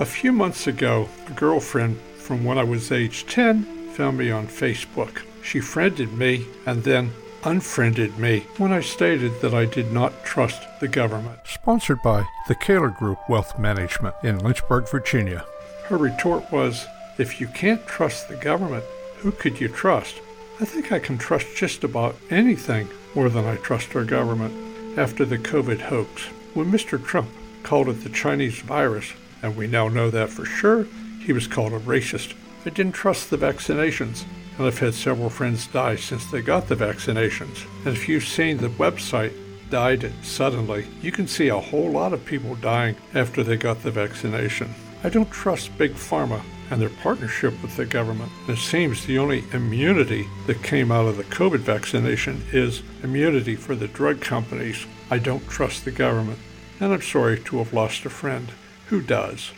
A few months ago, a girlfriend from when I was age 10 found me on Facebook. She friended me and then unfriended me when I stated that I did not trust the government. Sponsored by the Kaler Group Wealth Management in Lynchburg, Virginia. Her retort was, If you can't trust the government, who could you trust? I think I can trust just about anything more than I trust our government after the COVID hoax. When Mr. Trump called it the Chinese virus, and we now know that for sure, he was called a racist. I didn't trust the vaccinations, and I've had several friends die since they got the vaccinations. And if you've seen the website, died suddenly, you can see a whole lot of people dying after they got the vaccination. I don't trust Big Pharma and their partnership with the government. It seems the only immunity that came out of the COVID vaccination is immunity for the drug companies. I don't trust the government, and I'm sorry to have lost a friend who does.